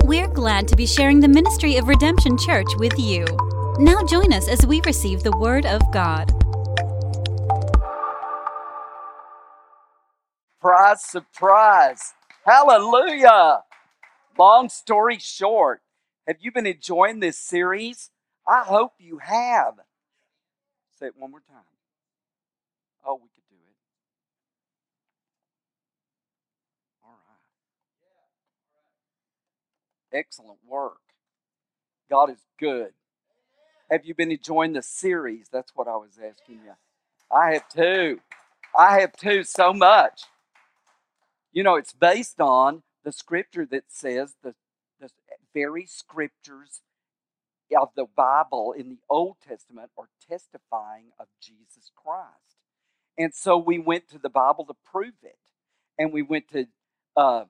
We're glad to be sharing the ministry of Redemption Church with you. Now join us as we receive the Word of God. Surprise, surprise. Hallelujah. Long story short, have you been enjoying this series? I hope you have. Say it one more time. Oh, we could do it. All right. Excellent work. God is good. Have you been enjoying the series? That's what I was asking you. I have too. I have too, so much. You know, it's based on the scripture that says the, the very scriptures of the Bible in the Old Testament are testifying of Jesus Christ. And so we went to the Bible to prove it. And we went to uh,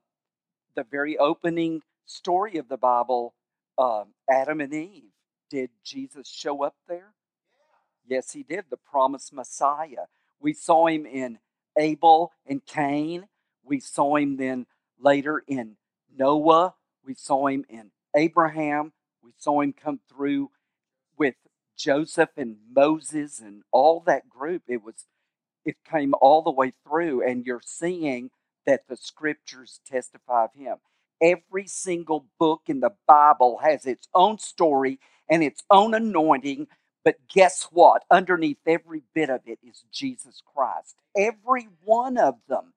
the very opening story of the Bible, uh, Adam and Eve. Did Jesus show up there? Yes, he did, the promised Messiah. We saw him in Abel and Cain. We saw him then later in Noah. We saw him in Abraham. We saw him come through with Joseph and Moses and all that group. It was it came all the way through and you're seeing that the scriptures testify of him. Every single book in the Bible has its own story and its own anointing, but guess what? Underneath every bit of it is Jesus Christ. Every one of them.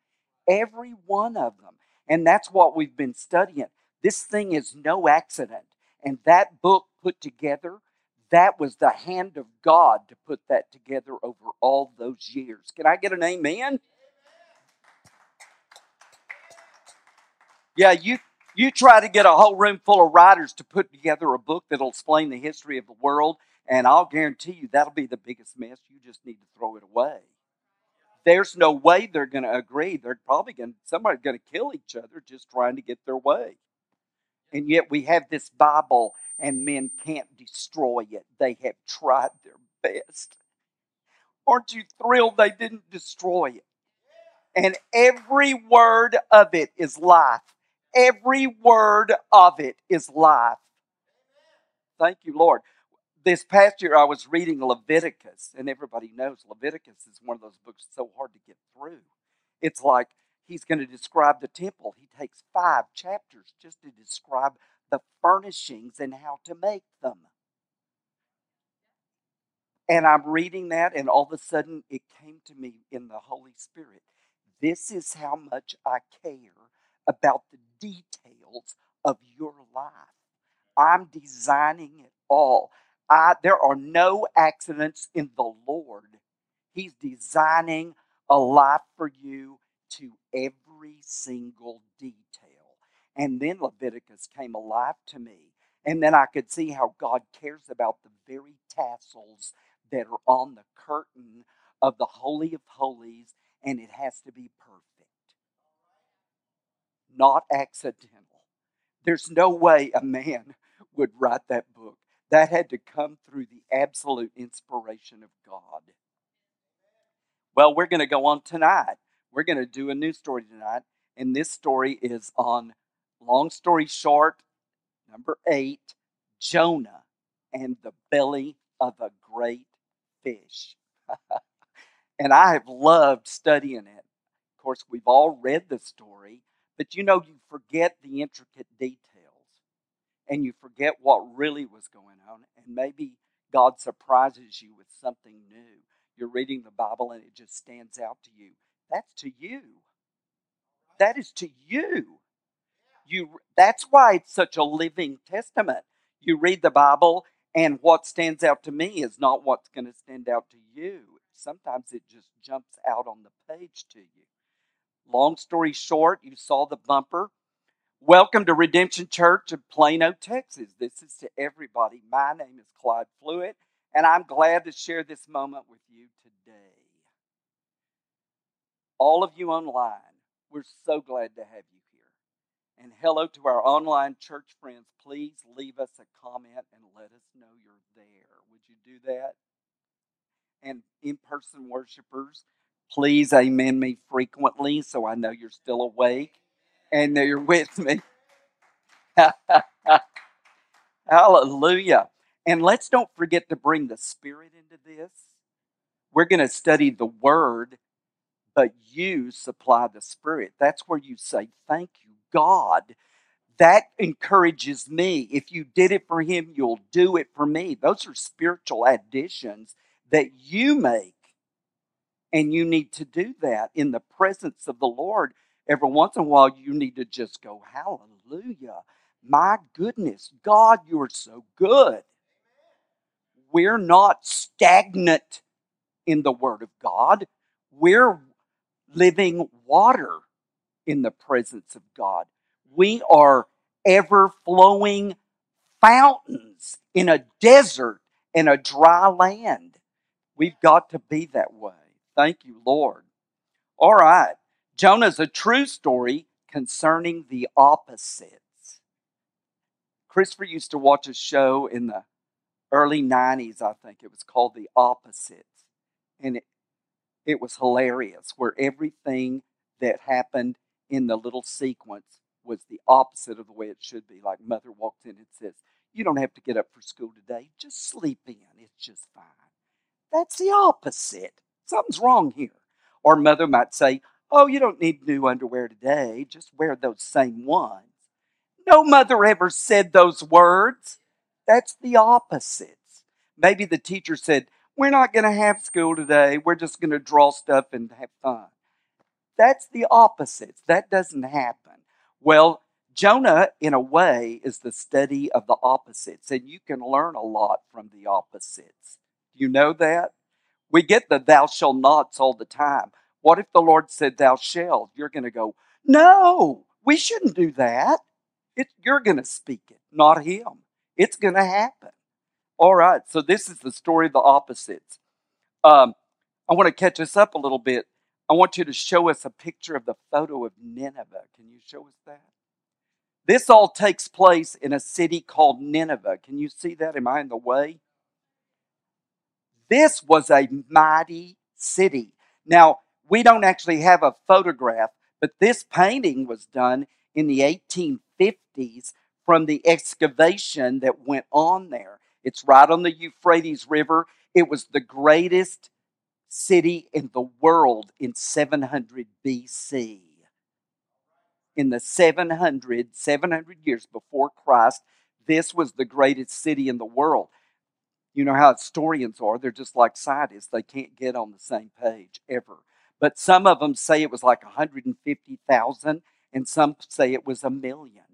Every one of them. And that's what we've been studying. This thing is no accident. And that book put together, that was the hand of God to put that together over all those years. Can I get an amen? Yeah, you you try to get a whole room full of writers to put together a book that'll explain the history of the world, and I'll guarantee you that'll be the biggest mess. You just need to throw it away. There's no way they're going to agree. They're probably going to somebody's going to kill each other just trying to get their way. And yet we have this Bible and men can't destroy it. They have tried their best. Aren't you thrilled they didn't destroy it? And every word of it is life. Every word of it is life. Thank you, Lord. This past year, I was reading Leviticus, and everybody knows Leviticus is one of those books so hard to get through. It's like he's going to describe the temple. He takes five chapters just to describe the furnishings and how to make them. And I'm reading that, and all of a sudden it came to me in the Holy Spirit. This is how much I care about the details of your life. I'm designing it all. I, there are no accidents in the Lord. He's designing a life for you to every single detail. And then Leviticus came alive to me. And then I could see how God cares about the very tassels that are on the curtain of the Holy of Holies, and it has to be perfect, not accidental. There's no way a man would write that book. That had to come through the absolute inspiration of God. Well, we're going to go on tonight. We're going to do a new story tonight, and this story is on, long story short, number eight Jonah and the belly of a great fish. and I have loved studying it. Of course, we've all read the story, but you know, you forget the intricate details and you forget what really was going on, and maybe God surprises you with something new. You're reading the Bible and it just stands out to you. That's to you. That is to you. You that's why it's such a living testament. You read the Bible and what stands out to me is not what's going to stand out to you. Sometimes it just jumps out on the page to you. Long story short, you saw the bumper. Welcome to Redemption Church of Plano, Texas. This is to everybody. My name is Clyde Fluitt, and I'm glad to share this moment with you today all of you online, we're so glad to have you here. And hello to our online church friends. Please leave us a comment and let us know you're there. Would you do that? And in person worshipers, please amen me frequently so I know you're still awake and that you're with me. Hallelujah. And let's don't forget to bring the Spirit into this. We're going to study the Word, but you supply the Spirit. That's where you say, Thank you, God. That encourages me. If you did it for Him, you'll do it for me. Those are spiritual additions that you make. And you need to do that in the presence of the Lord. Every once in a while, you need to just go, Hallelujah. My goodness, God, you're so good. We're not stagnant in the Word of God, we're living water in the presence of God. We are ever flowing fountains in a desert and a dry land. We've got to be that way. Thank you, Lord. All right. Jonah's a true story concerning the opposites. Christopher used to watch a show in the early 90s, I think it was called The Opposites. And it, it was hilarious, where everything that happened in the little sequence was the opposite of the way it should be. Like mother walks in and says, You don't have to get up for school today, just sleep in. It's just fine. That's the opposite. Something's wrong here. Or mother might say, Oh, you don't need new underwear today. Just wear those same ones. No mother ever said those words. That's the opposites. Maybe the teacher said, We're not going to have school today. We're just going to draw stuff and have fun. That's the opposites. That doesn't happen. Well, Jonah, in a way, is the study of the opposites, and you can learn a lot from the opposites. Do you know that? We get the thou shall nots all the time. What if the Lord said thou shalt? You're going to go, no, we shouldn't do that. It, you're going to speak it, not him. It's going to happen. All right, so this is the story of the opposites. Um, I want to catch us up a little bit. I want you to show us a picture of the photo of Nineveh. Can you show us that? This all takes place in a city called Nineveh. Can you see that? Am I in the way? This was a mighty city. Now, we don't actually have a photograph, but this painting was done in the 1850s from the excavation that went on there. It's right on the Euphrates River. It was the greatest city in the world in 700 BC. In the 700, 700 years before Christ, this was the greatest city in the world. You know how historians are, they're just like scientists, they can't get on the same page ever. But some of them say it was like 150,000, and some say it was a million.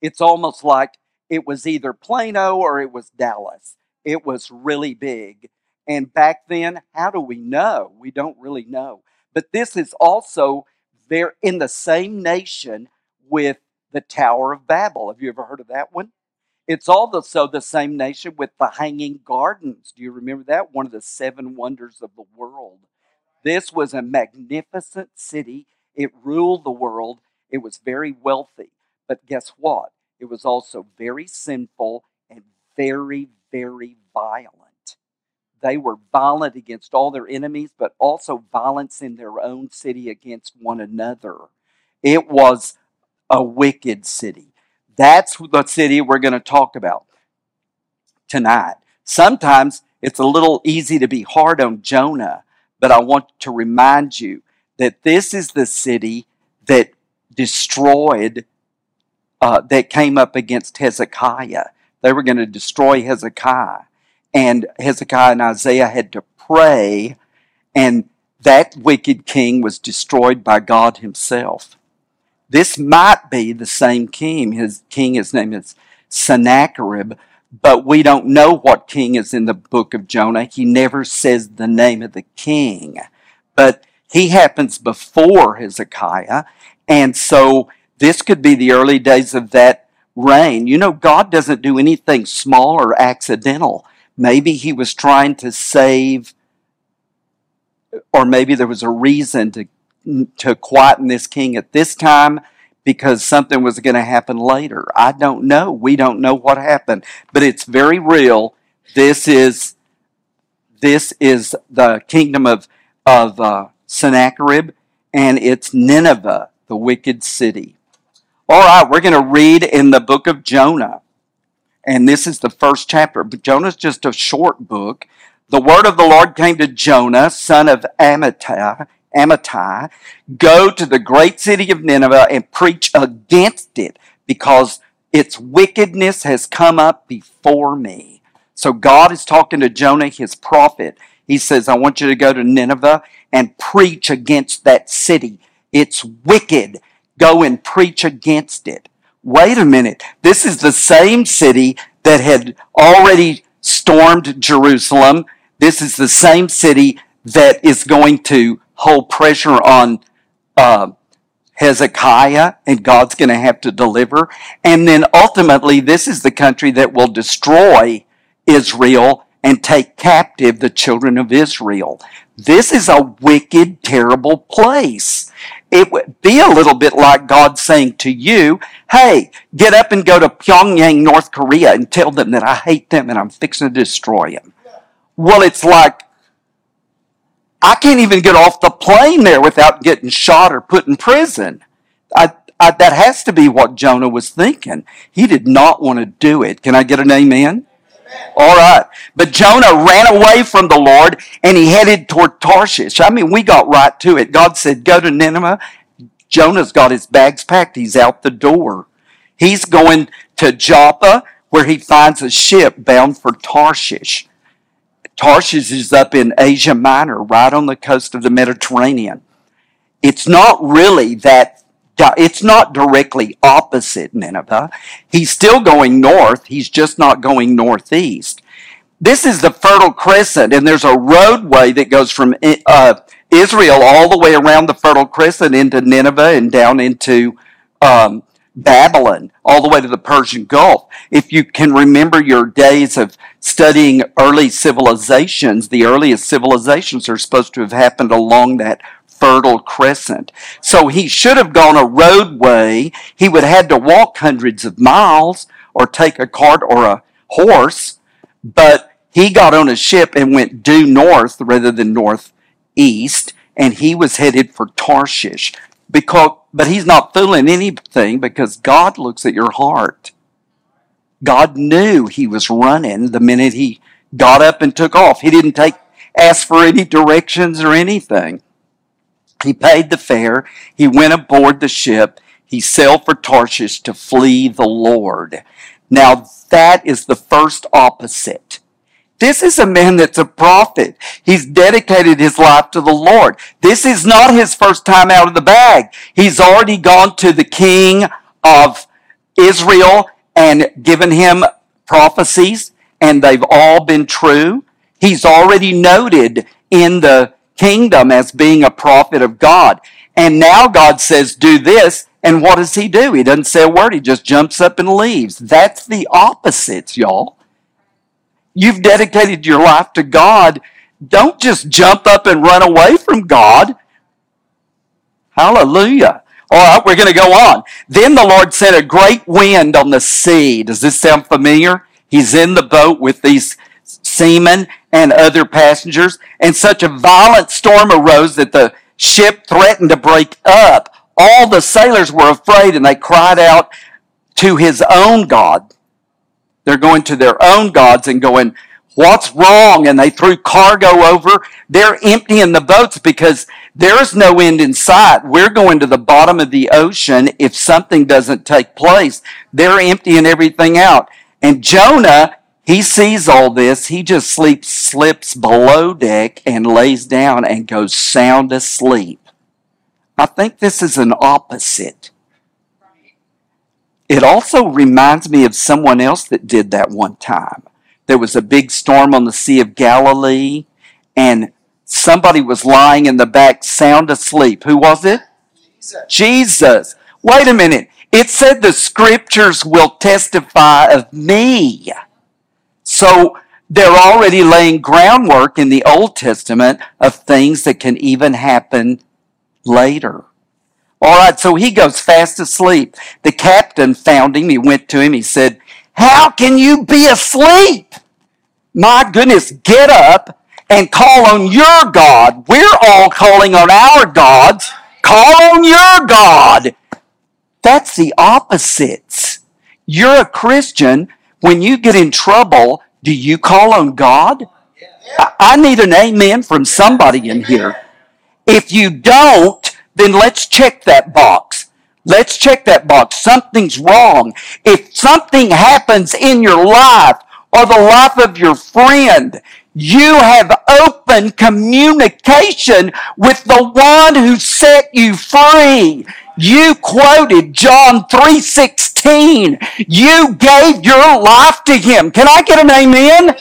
It's almost like it was either Plano or it was Dallas. It was really big. And back then, how do we know? We don't really know. But this is also there in the same nation with the Tower of Babel. Have you ever heard of that one? It's also the same nation with the Hanging Gardens. Do you remember that? One of the seven wonders of the world. This was a magnificent city. It ruled the world. It was very wealthy. But guess what? It was also very sinful and very, very violent. They were violent against all their enemies, but also violence in their own city against one another. It was a wicked city. That's the city we're going to talk about tonight. Sometimes it's a little easy to be hard on Jonah but I want to remind you that this is the city that destroyed, uh, that came up against Hezekiah. They were going to destroy Hezekiah. And Hezekiah and Isaiah had to pray, and that wicked king was destroyed by God Himself. This might be the same king. His king, his name is Sennacherib, but we don't know what king is in the book of Jonah. He never says the name of the king, but he happens before Hezekiah. And so this could be the early days of that reign. You know, God doesn't do anything small or accidental. Maybe he was trying to save, or maybe there was a reason to, to quieten this king at this time because something was going to happen later. I don't know. We don't know what happened, but it's very real. This is this is the kingdom of of uh, Sennacherib, and it's Nineveh, the wicked city. All right, we're going to read in the book of Jonah. And this is the first chapter. But Jonah's just a short book. The word of the Lord came to Jonah, son of Amittai, Amittai, go to the great city of Nineveh and preach against it because its wickedness has come up before me. So God is talking to Jonah, his prophet. He says, I want you to go to Nineveh and preach against that city. It's wicked. Go and preach against it. Wait a minute. This is the same city that had already stormed Jerusalem. This is the same city that is going to hold pressure on uh, Hezekiah, and God's going to have to deliver. And then ultimately, this is the country that will destroy Israel and take captive the children of Israel. This is a wicked, terrible place. It would be a little bit like God saying to you, hey, get up and go to Pyongyang, North Korea and tell them that I hate them and I'm fixing to destroy them. Well, it's like, I can't even get off the plane there without getting shot or put in prison. I, I, that has to be what Jonah was thinking. He did not want to do it. Can I get an amen? All right. But Jonah ran away from the Lord and he headed toward Tarshish. I mean, we got right to it. God said, go to Nineveh. Jonah's got his bags packed. He's out the door. He's going to Joppa where he finds a ship bound for Tarshish. Tarshish is up in Asia Minor, right on the coast of the Mediterranean. It's not really that, it's not directly opposite Nineveh. He's still going north, he's just not going northeast. This is the Fertile Crescent, and there's a roadway that goes from uh, Israel all the way around the Fertile Crescent into Nineveh and down into um, Babylon, all the way to the Persian Gulf. If you can remember your days of studying early civilizations, the earliest civilizations are supposed to have happened along that fertile crescent. So he should have gone a roadway. He would have had to walk hundreds of miles or take a cart or a horse, but he got on a ship and went due north rather than northeast, and he was headed for Tarshish because but he's not fooling anything because God looks at your heart. God knew he was running the minute he got up and took off. He didn't take ask for any directions or anything. He paid the fare. He went aboard the ship. He sailed for Tarshish to flee the Lord. Now that is the first opposite. This is a man that's a prophet. He's dedicated his life to the Lord. This is not his first time out of the bag. He's already gone to the king of Israel and given him prophecies, and they've all been true. He's already noted in the kingdom as being a prophet of God. And now God says, do this. And what does he do? He doesn't say a word. He just jumps up and leaves. That's the opposites, y'all you've dedicated your life to God, don't just jump up and run away from God. Hallelujah. All right, we're going to go on. Then the Lord sent a great wind on the sea. Does this sound familiar? He's in the boat with these seamen and other passengers, and such a violent storm arose that the ship threatened to break up. All the sailors were afraid and they cried out to his own God. They're going to their own gods and going, what's wrong? And they threw cargo over. They're emptying the boats because there's no end in sight. We're going to the bottom of the ocean if something doesn't take place. They're emptying everything out. And Jonah, he sees all this. He just sleeps, slips below deck and lays down and goes sound asleep. I think this is an opposite. It also reminds me of someone else that did that one time. There was a big storm on the Sea of Galilee, and somebody was lying in the back sound asleep. Who was it? Jesus. Jesus. Wait a minute. It said the scriptures will testify of me. So they're already laying groundwork in the Old Testament of things that can even happen later. All right, so he goes fast asleep. The captain found him. He went to him. He said, How can you be asleep? My goodness, get up and call on your God. We're all calling on our gods. Call on your God. That's the opposites. You're a Christian. When you get in trouble, do you call on God? I need an amen from somebody in here. If you don't, then let's check that box. Let's check that box. Something's wrong. If something happens in your life or the life of your friend, you have open communication with the one who set you free. You quoted John 3:16. You gave your life to him. Can I get an amen?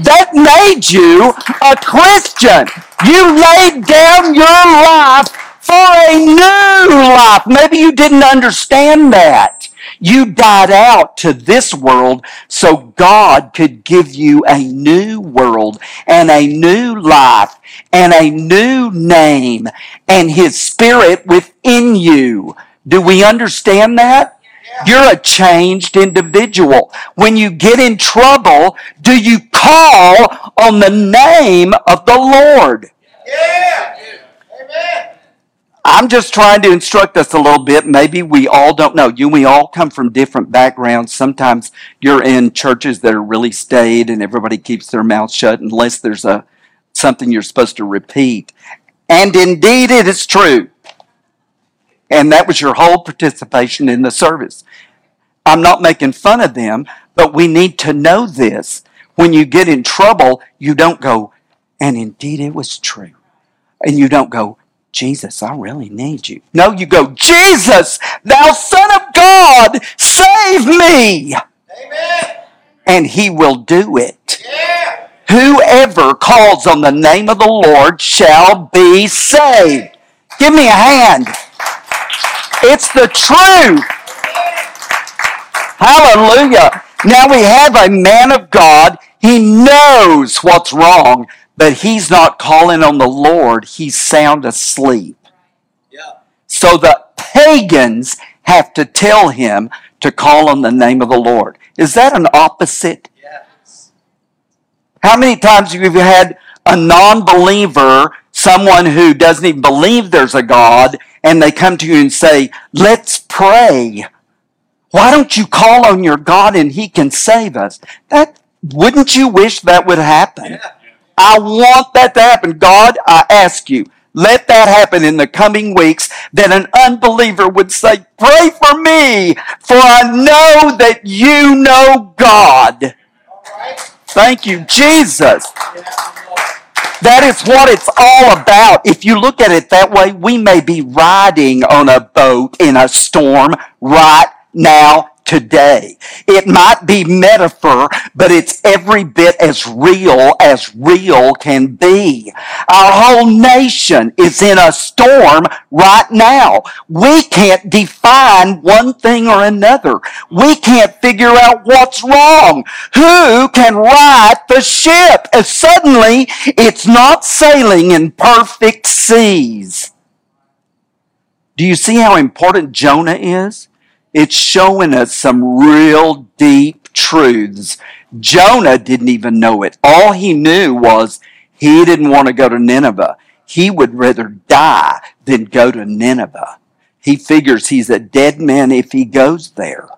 That made you a Christian. You laid down your life for a new life. Maybe you didn't understand that. You died out to this world so God could give you a new world and a new life and a new name and His Spirit within you. Do we understand that? You're a changed individual. When you get in trouble, do you call on the name of the Lord? Yeah. Amen. I'm just trying to instruct us a little bit. Maybe we all don't know. You we all come from different backgrounds. Sometimes you're in churches that are really staid and everybody keeps their mouth shut unless there's a something you're supposed to repeat. And indeed it is true. And that was your whole participation in the service. I'm not making fun of them, but we need to know this. When you get in trouble, you don't go, and indeed it was true. And you don't go, Jesus, I really need you. No, you go, Jesus, thou son of God, save me. Amen. And he will do it. Yeah. Whoever calls on the name of the Lord shall be saved. Give me a hand. It's the truth. Hallelujah. Now we have a man of God. He knows what's wrong, but he's not calling on the Lord. He's sound asleep. Yeah. So the pagans have to tell him to call on the name of the Lord. Is that an opposite? Yes. How many times have you had a non believer, someone who doesn't even believe there's a God, and they come to you and say, Let's pray? Why don't you call on your God and He can save us? That wouldn't you wish that would happen? Yeah. I want that to happen. God, I ask you, let that happen in the coming weeks that an unbeliever would say, Pray for me, for I know that you know God. Thank you, Jesus. That is what it's all about. If you look at it that way, we may be riding on a boat in a storm right now, today. It might be metaphor, but it's every bit as real as real can be. Our whole nation is in a storm right now. We can't define one thing or another. We can't figure out what's wrong. Who can right the ship? And suddenly it's not sailing in perfect seas. Do you see how important Jonah is? It's showing us some real deep truths. Jonah didn't even know it. All he knew was he didn't want to go to Nineveh. He would rather die than go to Nineveh. He figures he's a dead man if he goes there.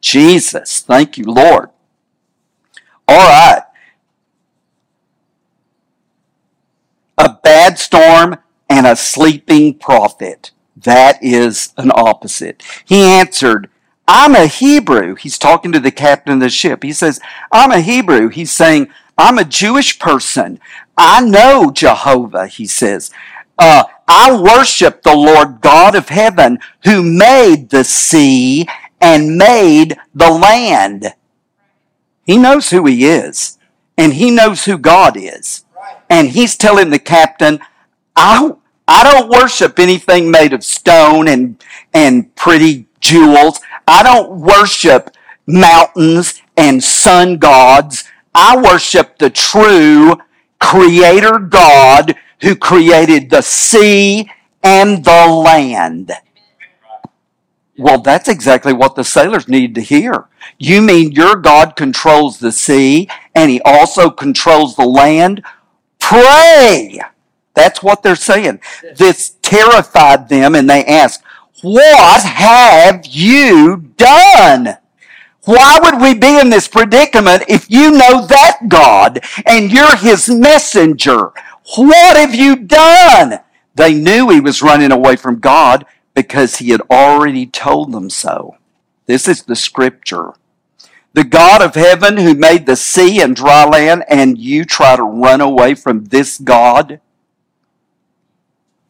Jesus, thank you, Lord. All right. A bad storm and a sleeping prophet. That is an opposite. He answered, I'm a Hebrew. He's talking to the captain of the ship. He says, I'm a Hebrew. He's saying, I'm a Jewish person. I know Jehovah, he says. Uh, I worship the Lord God of heaven who made the sea and made the land. He knows who he is, and he knows who God is. And he's telling the captain, I, I don't worship anything made of stone and, and pretty jewels. I don't worship mountains and sun gods. I worship the true creator God who created the sea and the land. Well, that's exactly what the sailors needed to hear. You mean your God controls the sea and he also controls the land? Pray! That's what they're saying. This terrified them and they asked, What have you done? Why would we be in this predicament if you know that God and you're his messenger? What have you done? They knew he was running away from God because he had already told them so. This is the scripture. The God of heaven who made the sea and dry land, and you try to run away from this God?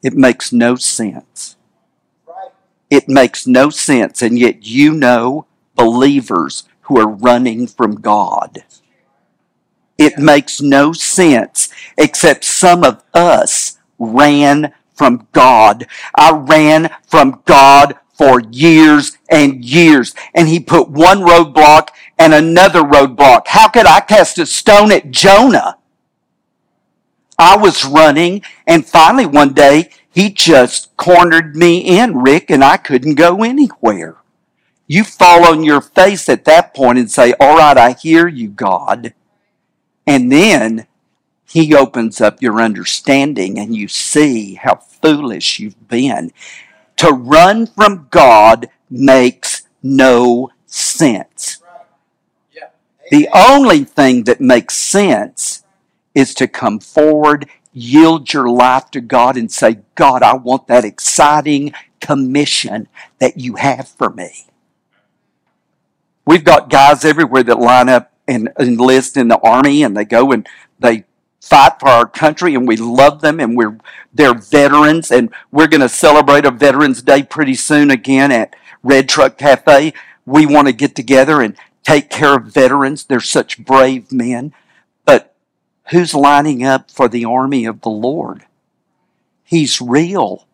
It makes no sense. It makes no sense. And yet you know believers who are running from God. It makes no sense except some of us ran from God. I ran from God for years and years. And he put one roadblock and another roadblock. How could I cast a stone at Jonah? I was running and finally one day he just cornered me in, Rick, and I couldn't go anywhere. You fall on your face at that point and say, all right, I hear you, God. And then he opens up your understanding and you see how foolish you've been. To run from God makes no sense. The only thing that makes sense is to come forward, yield your life to God, and say, God, I want that exciting commission that you have for me. We've got guys everywhere that line up and enlist in the army and they go and they fight for our country and we love them and we're they're veterans and we're going to celebrate a veterans day pretty soon again at red truck cafe. We want to get together and take care of veterans. They're such brave men who's lining up for the army of the lord he's real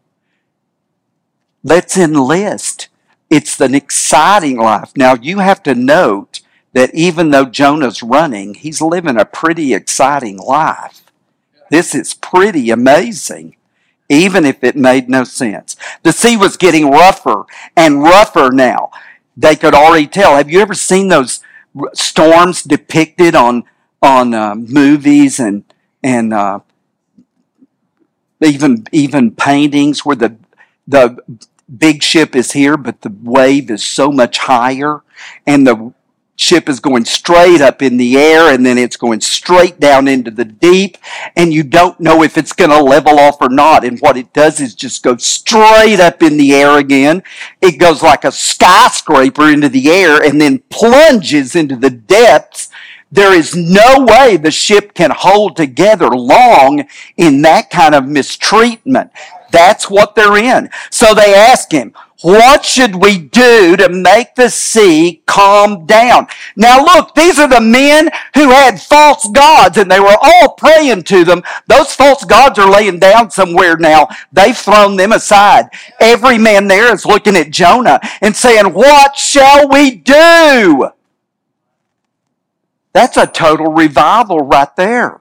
let's enlist it's an exciting life now you have to note that even though jonah's running he's living a pretty exciting life this is pretty amazing, even if it made no sense. The sea was getting rougher and rougher now. They could already tell. Have you ever seen those storms depicted on on uh, movies and and uh, even even paintings where the the big ship is here, but the wave is so much higher, and the ship is going straight up in the air and then it's going straight down into the deep and you don't know if it's going to level off or not. And what it does is just go straight up in the air again. It goes like a skyscraper into the air and then plunges into the depths there is no way the ship can hold together long in that kind of mistreatment that's what they're in so they ask him what should we do to make the sea calm down? Now look, these are the men who had false gods and they were all praying to them. Those false gods are laying down somewhere now. They've thrown them aside. Every man there is looking at Jonah and saying, what shall we do? That's a total revival right there.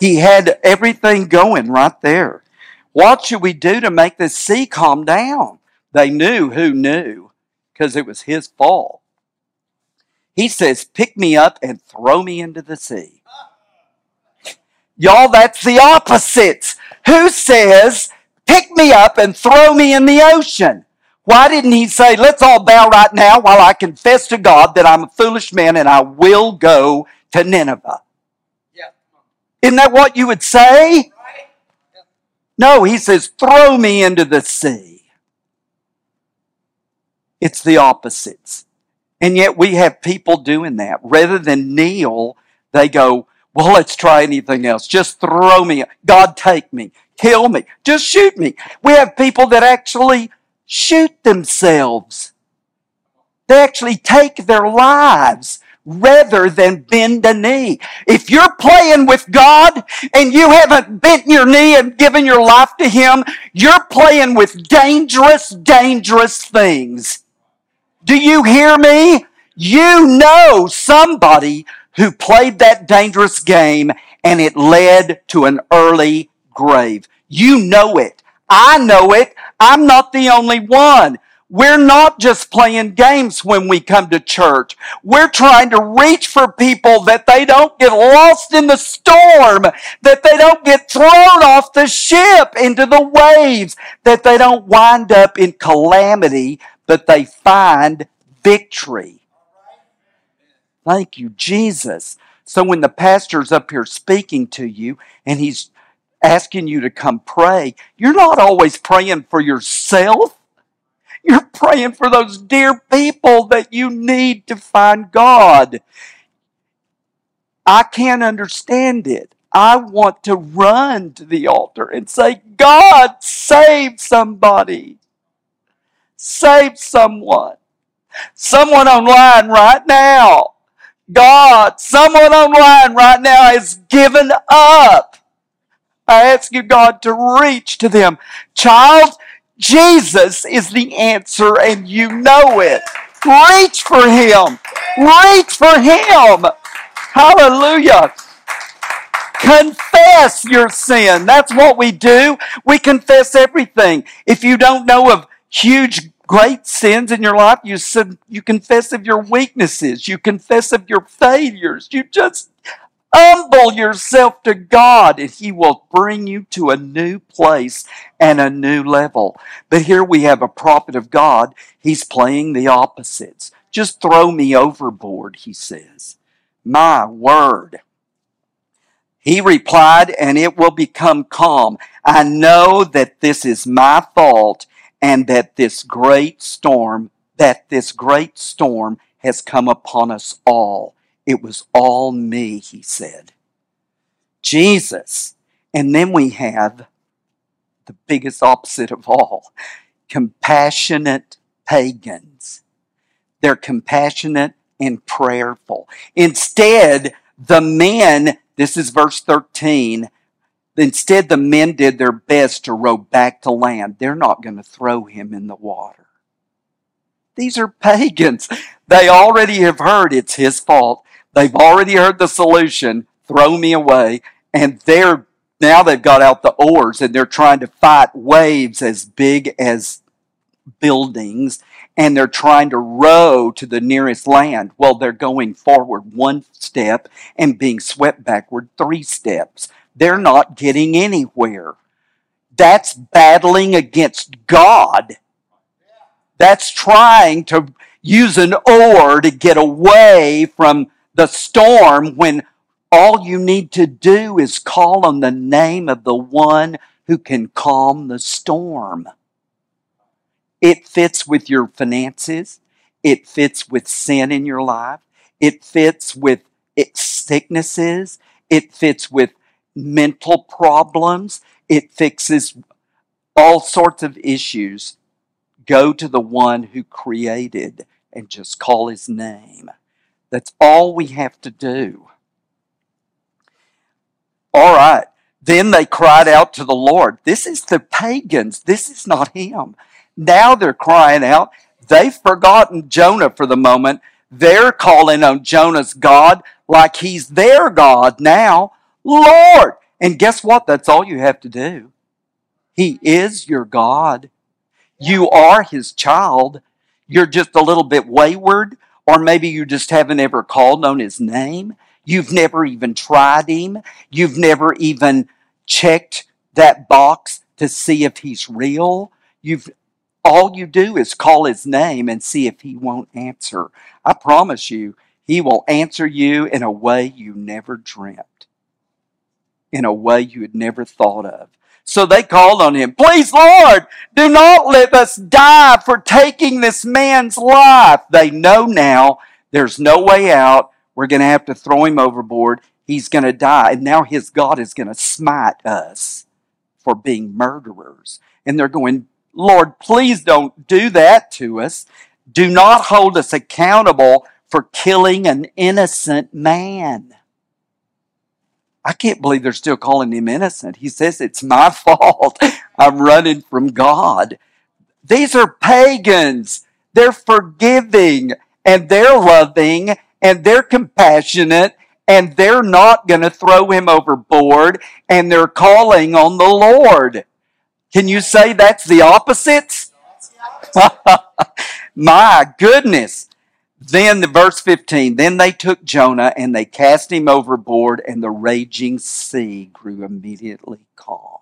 He had everything going right there. What should we do to make the sea calm down? They knew who knew because it was his fault. He says, Pick me up and throw me into the sea. Y'all, that's the opposites. Who says, Pick me up and throw me in the ocean? Why didn't he say, Let's all bow right now while I confess to God that I'm a foolish man and I will go to Nineveh? Yeah. Isn't that what you would say? Right. No, he says, throw me into the sea. It's the opposites. And yet we have people doing that. Rather than kneel, they go, well, let's try anything else. Just throw me. God, take me. Kill me. Just shoot me. We have people that actually shoot themselves. They actually take their lives rather than bend a knee. If you're playing with God and you haven't bent your knee and given your life to Him, you're playing with dangerous, dangerous things. Do you hear me? You know somebody who played that dangerous game and it led to an early grave. You know it. I know it. I'm not the only one. We're not just playing games when we come to church. We're trying to reach for people that they don't get lost in the storm, that they don't get thrown off the ship into the waves, that they don't wind up in calamity, but they find victory. Thank you, Jesus. So when the pastor's up here speaking to you and he's asking you to come pray, you're not always praying for yourself. You're praying for those dear people that you need to find God. I can't understand it. I want to run to the altar and say, God, save somebody. Save someone. Someone online right now. God, someone online right now has given up. I ask you, God, to reach to them. Child, Jesus is the answer and you know it. Reach for Him. Reach for Him. Hallelujah. Confess your sin. That's what we do. We confess everything. If you don't know of huge, great sins in your life, you, you confess of your weaknesses. You confess of your failures. You just Humble yourself to God and He will bring you to a new place and a new level. But here we have a prophet of God. He's playing the opposites. Just throw me overboard, he says. My word. He replied, and it will become calm. I know that this is my fault and that this great storm, that this great storm has come upon us all. It was all me, he said. Jesus. And then we have the biggest opposite of all compassionate pagans. They're compassionate and prayerful. Instead, the men, this is verse 13, instead the men did their best to row back to land. They're not going to throw him in the water. These are pagans. They already have heard it's his fault. They've already heard the solution, throw me away, and they're now they've got out the oars and they're trying to fight waves as big as buildings and they're trying to row to the nearest land. Well, they're going forward one step and being swept backward three steps. They're not getting anywhere. That's battling against God. That's trying to use an oar to get away from the storm when all you need to do is call on the name of the one who can calm the storm. It fits with your finances. It fits with sin in your life. It fits with sicknesses. It fits with mental problems. It fixes all sorts of issues. Go to the one who created and just call his name. That's all we have to do. All right. Then they cried out to the Lord. This is the pagans. This is not him. Now they're crying out. They've forgotten Jonah for the moment. They're calling on Jonah's God like he's their God now. Lord. And guess what? That's all you have to do. He is your God. You are his child. You're just a little bit wayward. Or maybe you just haven't ever called on his name. You've never even tried him. You've never even checked that box to see if he's real. You've all you do is call his name and see if he won't answer. I promise you, he will answer you in a way you never dreamt, in a way you had never thought of. So they called on him, Please, Lord, do not let us die for taking this man's life. They know now there's no way out. We're going to have to throw him overboard. He's going to die. And now his God is going to smite us for being murderers. And they're going, Lord, please don't do that to us. Do not hold us accountable for killing an innocent man. I can't believe they're still calling him innocent. He says, It's my fault. I'm running from God. These are pagans. They're forgiving and they're loving and they're compassionate and they're not going to throw him overboard and they're calling on the Lord. Can you say that's the opposite? My goodness. Then the verse 15, then they took Jonah and they cast him overboard and the raging sea grew immediately calm.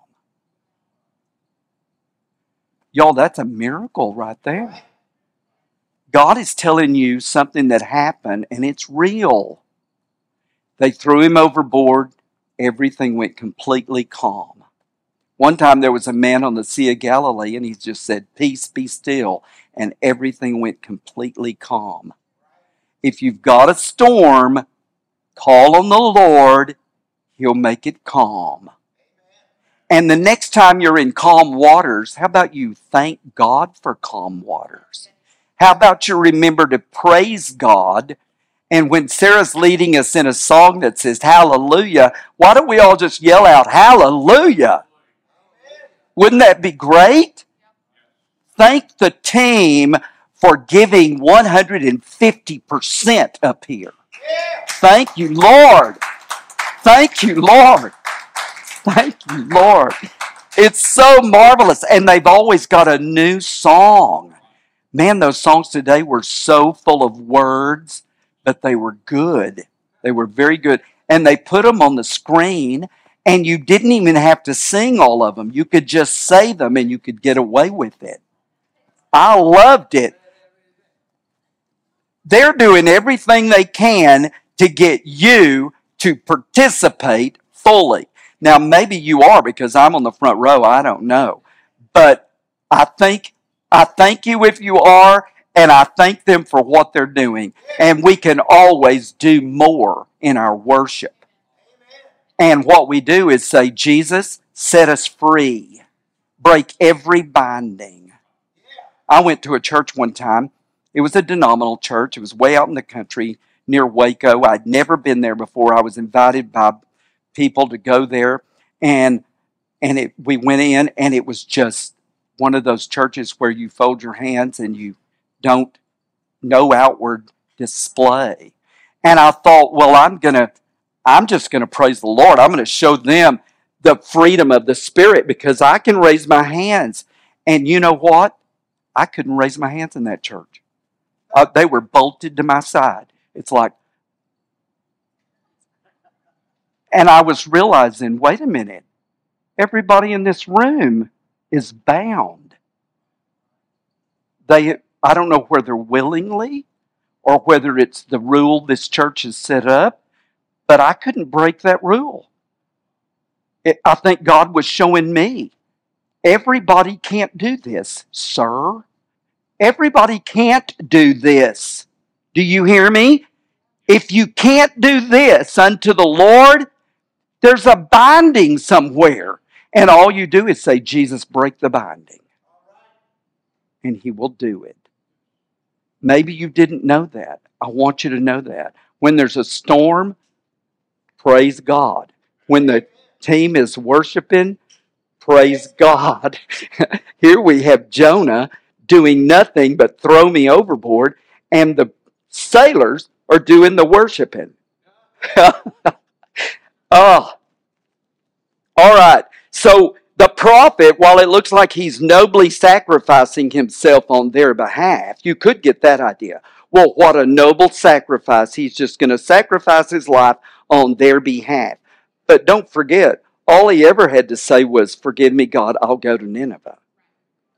Y'all, that's a miracle right there. God is telling you something that happened and it's real. They threw him overboard. Everything went completely calm. One time there was a man on the Sea of Galilee and he just said, Peace, be still. And everything went completely calm. If you've got a storm, call on the Lord, He'll make it calm. And the next time you're in calm waters, how about you thank God for calm waters? How about you remember to praise God? And when Sarah's leading us in a song that says hallelujah, why don't we all just yell out hallelujah? Wouldn't that be great? Thank the team for giving 150% up here. Thank you, Lord. Thank you, Lord. Thank you, Lord. It's so marvelous. And they've always got a new song. Man, those songs today were so full of words, but they were good. They were very good. And they put them on the screen, and you didn't even have to sing all of them. You could just say them and you could get away with it. I loved it. They're doing everything they can to get you to participate fully. Now, maybe you are because I'm on the front row. I don't know. But I think, I thank you if you are, and I thank them for what they're doing. And we can always do more in our worship. And what we do is say, Jesus, set us free, break every binding. I went to a church one time. It was a denominational church. It was way out in the country near Waco. I'd never been there before. I was invited by people to go there, and and it, we went in, and it was just one of those churches where you fold your hands and you don't no outward display. And I thought, well, I'm gonna, I'm just gonna praise the Lord. I'm gonna show them the freedom of the Spirit because I can raise my hands. And you know what? I couldn't raise my hands in that church. Uh, they were bolted to my side. It's like, and I was realizing, wait a minute, everybody in this room is bound. They, I don't know whether willingly or whether it's the rule this church has set up, but I couldn't break that rule. It, I think God was showing me everybody can't do this, sir. Everybody can't do this. Do you hear me? If you can't do this unto the Lord, there's a binding somewhere. And all you do is say, Jesus, break the binding. And He will do it. Maybe you didn't know that. I want you to know that. When there's a storm, praise God. When the team is worshiping, praise God. Here we have Jonah doing nothing but throw me overboard, and the sailors are doing the worshiping. oh. All right. So the prophet, while it looks like he's nobly sacrificing himself on their behalf, you could get that idea. Well, what a noble sacrifice. He's just going to sacrifice his life on their behalf. But don't forget, all he ever had to say was, Forgive me, God, I'll go to Nineveh.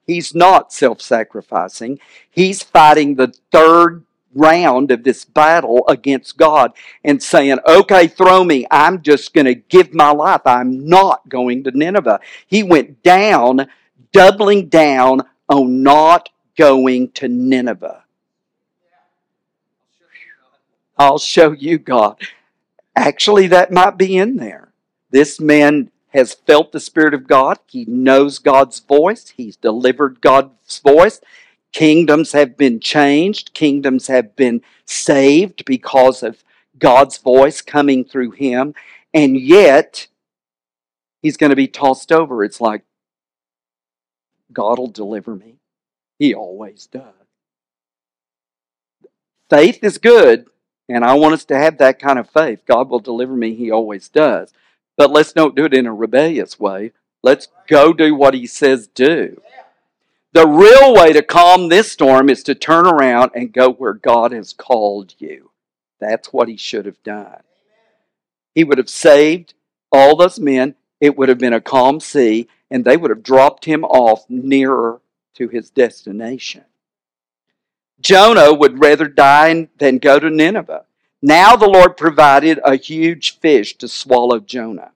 He's not self sacrificing. He's fighting the third round of this battle against God and saying, Okay, throw me. I'm just going to give my life. I'm not going to Nineveh. He went down, doubling down on not going to Nineveh. I'll show you, God. Actually, that might be in there. This man has felt the Spirit of God. He knows God's voice. He's delivered God's voice. Kingdoms have been changed. Kingdoms have been saved because of God's voice coming through him. And yet, he's going to be tossed over. It's like, God will deliver me. He always does. Faith is good, and I want us to have that kind of faith. God will deliver me. He always does. But let's don't do it in a rebellious way. Let's go do what he says do. The real way to calm this storm is to turn around and go where God has called you. That's what he should have done. He would have saved all those men. It would have been a calm sea, and they would have dropped him off nearer to his destination. Jonah would rather die than go to Nineveh. Now the Lord provided a huge fish to swallow Jonah.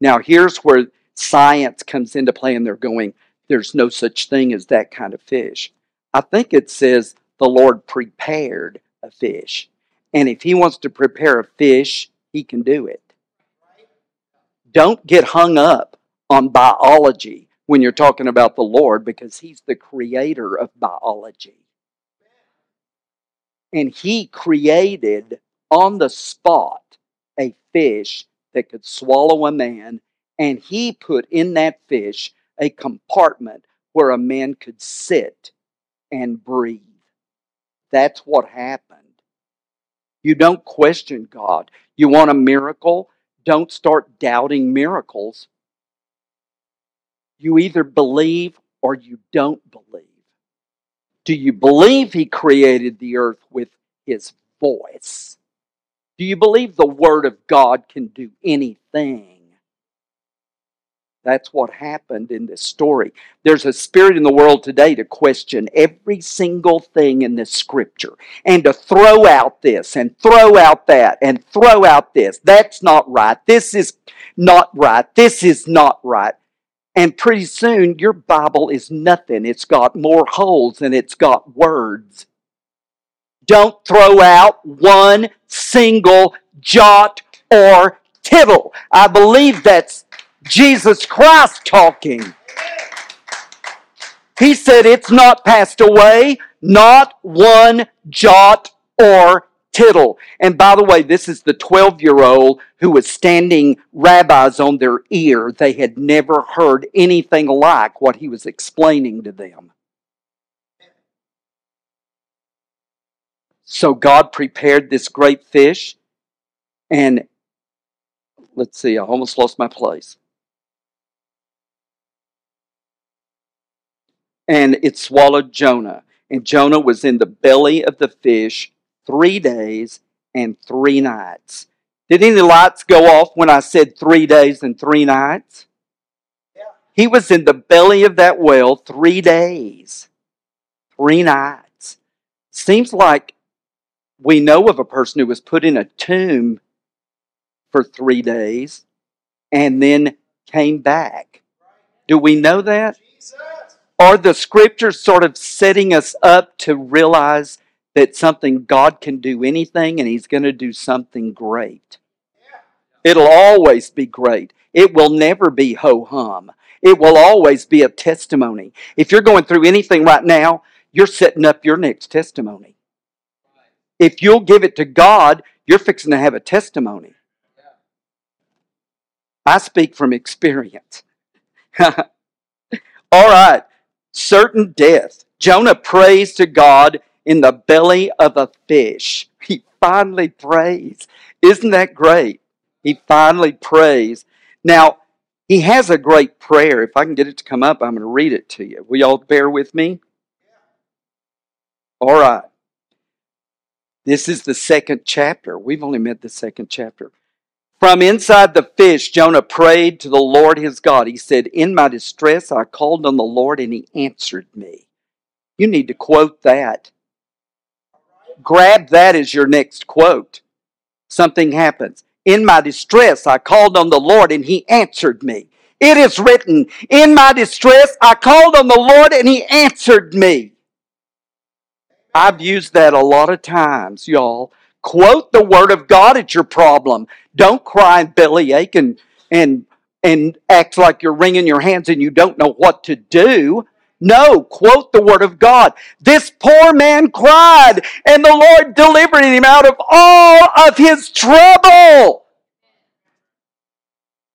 Now here's where science comes into play, and they're going, there's no such thing as that kind of fish. I think it says the Lord prepared a fish. And if He wants to prepare a fish, He can do it. Don't get hung up on biology when you're talking about the Lord because He's the creator of biology. And He created on the spot a fish that could swallow a man, and He put in that fish a compartment where a man could sit and breathe. That's what happened. You don't question God. You want a miracle? Don't start doubting miracles. You either believe or you don't believe. Do you believe He created the earth with His voice? Do you believe the Word of God can do anything? That's what happened in this story. There's a spirit in the world today to question every single thing in this scripture and to throw out this and throw out that and throw out this. That's not right. This is not right. This is not right. And pretty soon your Bible is nothing. It's got more holes than it's got words. Don't throw out one single jot or tittle. I believe that's Jesus Christ talking. He said, It's not passed away, not one jot or tittle. And by the way, this is the 12 year old who was standing rabbis on their ear. They had never heard anything like what he was explaining to them. So God prepared this great fish, and let's see, I almost lost my place. and it swallowed Jonah. And Jonah was in the belly of the fish three days and three nights. Did any lights go off when I said three days and three nights? Yeah. He was in the belly of that whale three days, three nights. Seems like we know of a person who was put in a tomb for three days and then came back. Do we know that? Jesus. Are the scriptures sort of setting us up to realize that something God can do anything and He's going to do something great? It'll always be great. It will never be ho hum. It will always be a testimony. If you're going through anything right now, you're setting up your next testimony. If you'll give it to God, you're fixing to have a testimony. I speak from experience. All right certain death. Jonah prays to God in the belly of a fish. He finally prays. Isn't that great? He finally prays. Now, he has a great prayer. If I can get it to come up, I'm going to read it to you. Will y'all bear with me? All right. This is the second chapter. We've only met the second chapter. From inside the fish, Jonah prayed to the Lord his God. He said, In my distress, I called on the Lord and he answered me. You need to quote that. Grab that as your next quote. Something happens. In my distress, I called on the Lord and he answered me. It is written, In my distress, I called on the Lord and he answered me. I've used that a lot of times, y'all. Quote the word of God at your problem. Don't cry and bellyache and and and act like you're wringing your hands and you don't know what to do. No, quote the word of God. This poor man cried and the Lord delivered him out of all of his trouble.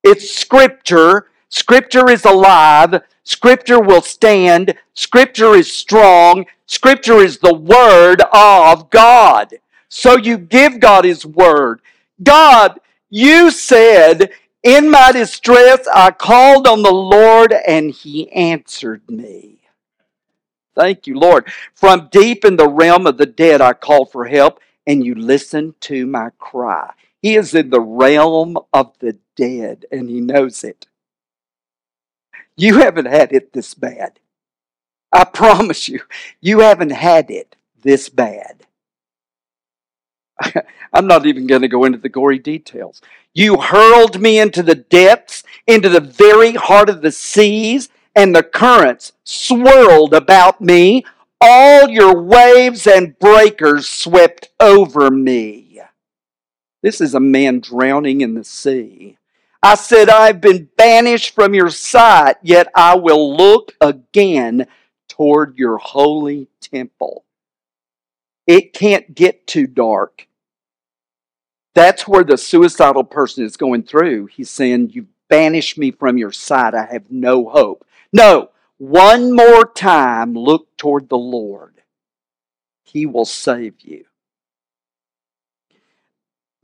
It's scripture. Scripture is alive. Scripture will stand. Scripture is strong. Scripture is the word of God. So you give God His word. God, you said, in my distress, I called on the Lord and He answered me. Thank you, Lord. From deep in the realm of the dead, I called for help, and you listened to my cry. He is in the realm of the dead, and he knows it. You haven't had it this bad. I promise you, you haven't had it this bad. I'm not even going to go into the gory details. You hurled me into the depths, into the very heart of the seas, and the currents swirled about me. All your waves and breakers swept over me. This is a man drowning in the sea. I said, I've been banished from your sight, yet I will look again toward your holy temple. It can't get too dark. That's where the suicidal person is going through. He's saying, You banished me from your sight. I have no hope. No, one more time, look toward the Lord. He will save you.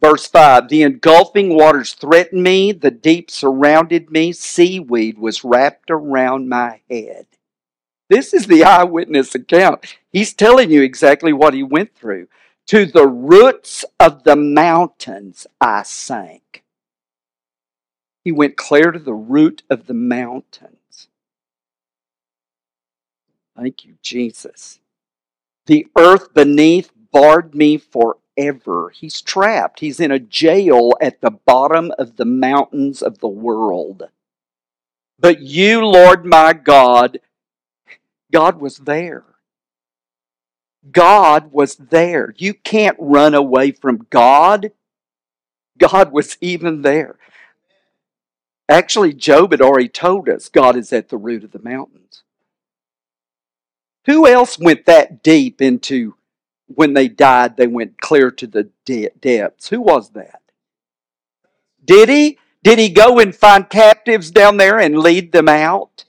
Verse 5 The engulfing waters threatened me, the deep surrounded me, seaweed was wrapped around my head. This is the eyewitness account. He's telling you exactly what he went through. To the roots of the mountains I sank. He went clear to the root of the mountains. Thank you, Jesus. The earth beneath barred me forever. He's trapped. He's in a jail at the bottom of the mountains of the world. But you, Lord my God, God was there. God was there. You can't run away from God. God was even there. Actually, Job had already told us God is at the root of the mountains. Who else went that deep into when they died, they went clear to the de- depths? Who was that? Did he? Did he go and find captives down there and lead them out?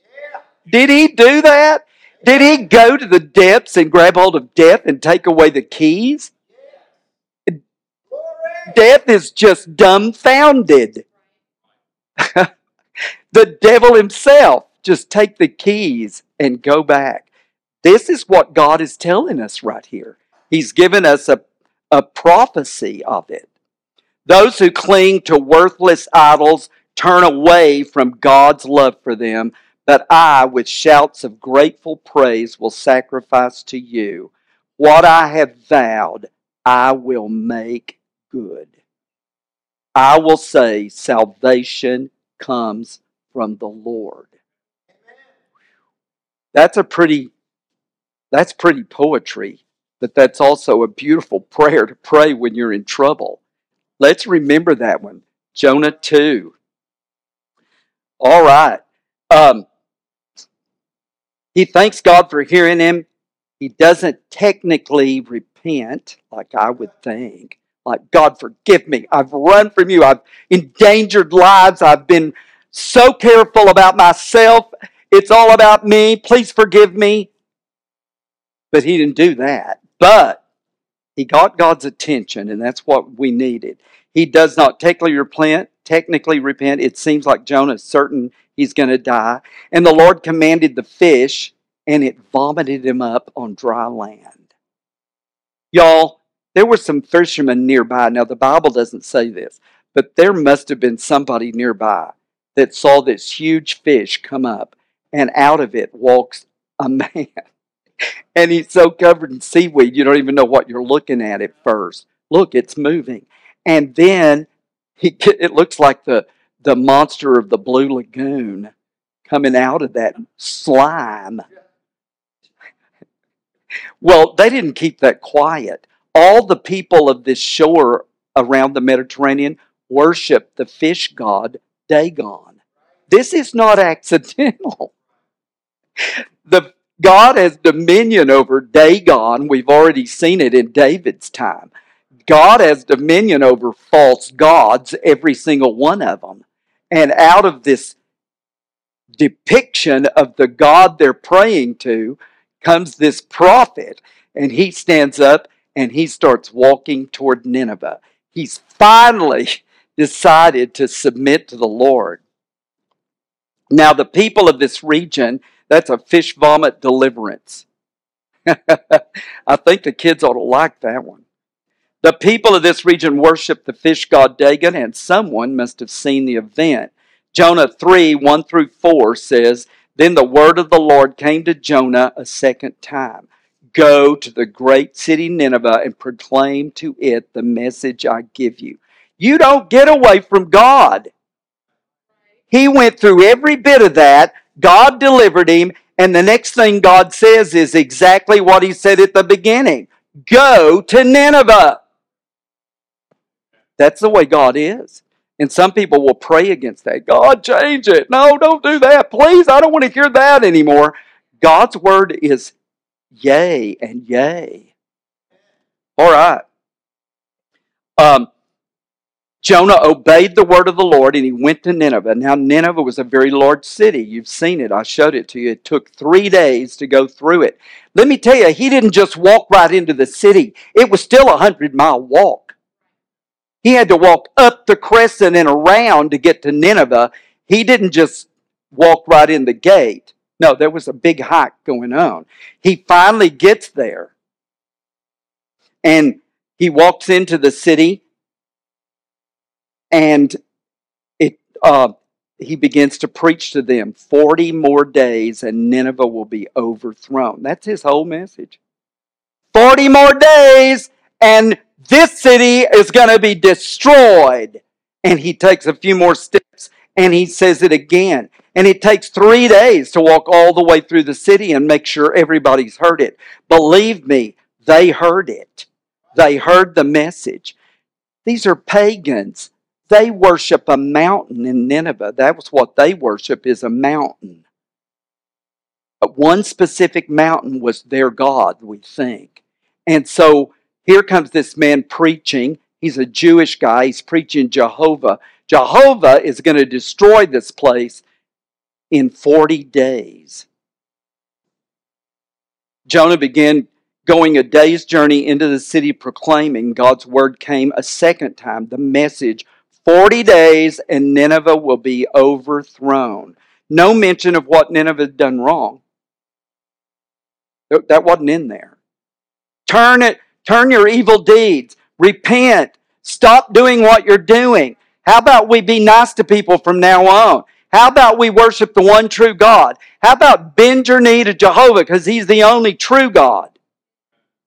Did he do that? Did he go to the depths and grab hold of death and take away the keys? Death is just dumbfounded. the devil himself just take the keys and go back. This is what God is telling us right here. He's given us a, a prophecy of it. Those who cling to worthless idols turn away from God's love for them, but I, with shouts of grateful praise, will sacrifice to you. What I have vowed, I will make good. I will say, salvation comes from the Lord. That's a pretty that's pretty poetry, but that's also a beautiful prayer to pray when you're in trouble. Let's remember that one. Jonah 2. All right. Um, he thanks God for hearing him. He doesn't technically repent like I would think. Like, God, forgive me. I've run from you. I've endangered lives. I've been so careful about myself. It's all about me. Please forgive me. But he didn't do that. But he got God's attention, and that's what we needed. He does not technically repent. Technically repent. It seems like Jonah is certain he's going to die. And the Lord commanded the fish, and it vomited him up on dry land. Y'all, there were some fishermen nearby. Now, the Bible doesn't say this, but there must have been somebody nearby that saw this huge fish come up, and out of it walks a man and he's so covered in seaweed, you don't even know what you're looking at at first. Look, it's moving. And then he, it looks like the, the monster of the Blue Lagoon coming out of that slime. Well, they didn't keep that quiet. All the people of this shore around the Mediterranean worship the fish god Dagon. This is not accidental. The God has dominion over Dagon. We've already seen it in David's time. God has dominion over false gods, every single one of them. And out of this depiction of the God they're praying to comes this prophet, and he stands up and he starts walking toward Nineveh. He's finally decided to submit to the Lord. Now, the people of this region that's a fish vomit deliverance. I think the kids ought to like that one. The people of this region worship the fish god Dagon, and someone must have seen the event. Jonah 3 1 through 4 says, Then the word of the Lord came to Jonah a second time Go to the great city Nineveh and proclaim to it the message I give you. You don't get away from God. He went through every bit of that. God delivered him. And the next thing God says is exactly what he said at the beginning Go to Nineveh. That's the way God is. And some people will pray against that. God, change it. No, don't do that. Please, I don't want to hear that anymore. God's word is yay and yay. All right. Um, Jonah obeyed the word of the Lord and he went to Nineveh. Now, Nineveh was a very large city. You've seen it. I showed it to you. It took three days to go through it. Let me tell you, he didn't just walk right into the city, it was still a hundred mile walk. He had to walk up the crescent and around to get to Nineveh. He didn't just walk right in the gate. No, there was a big hike going on. He finally gets there and he walks into the city and it uh, he begins to preach to them 40 more days and Nineveh will be overthrown. That's his whole message. 40 more days and this city is going to be destroyed. And he takes a few more steps and he says it again. And it takes three days to walk all the way through the city and make sure everybody's heard it. Believe me, they heard it. They heard the message. These are pagans. They worship a mountain in Nineveh. That was what they worship is a mountain. But one specific mountain was their God, we think. And so here comes this man preaching. He's a Jewish guy. He's preaching Jehovah. Jehovah is going to destroy this place in 40 days. Jonah began going a day's journey into the city proclaiming God's word came a second time. The message 40 days and Nineveh will be overthrown. No mention of what Nineveh had done wrong. That wasn't in there. Turn it, turn your evil deeds. Repent. Stop doing what you're doing. How about we be nice to people from now on? How about we worship the one true God? How about bend your knee to Jehovah because he's the only true God?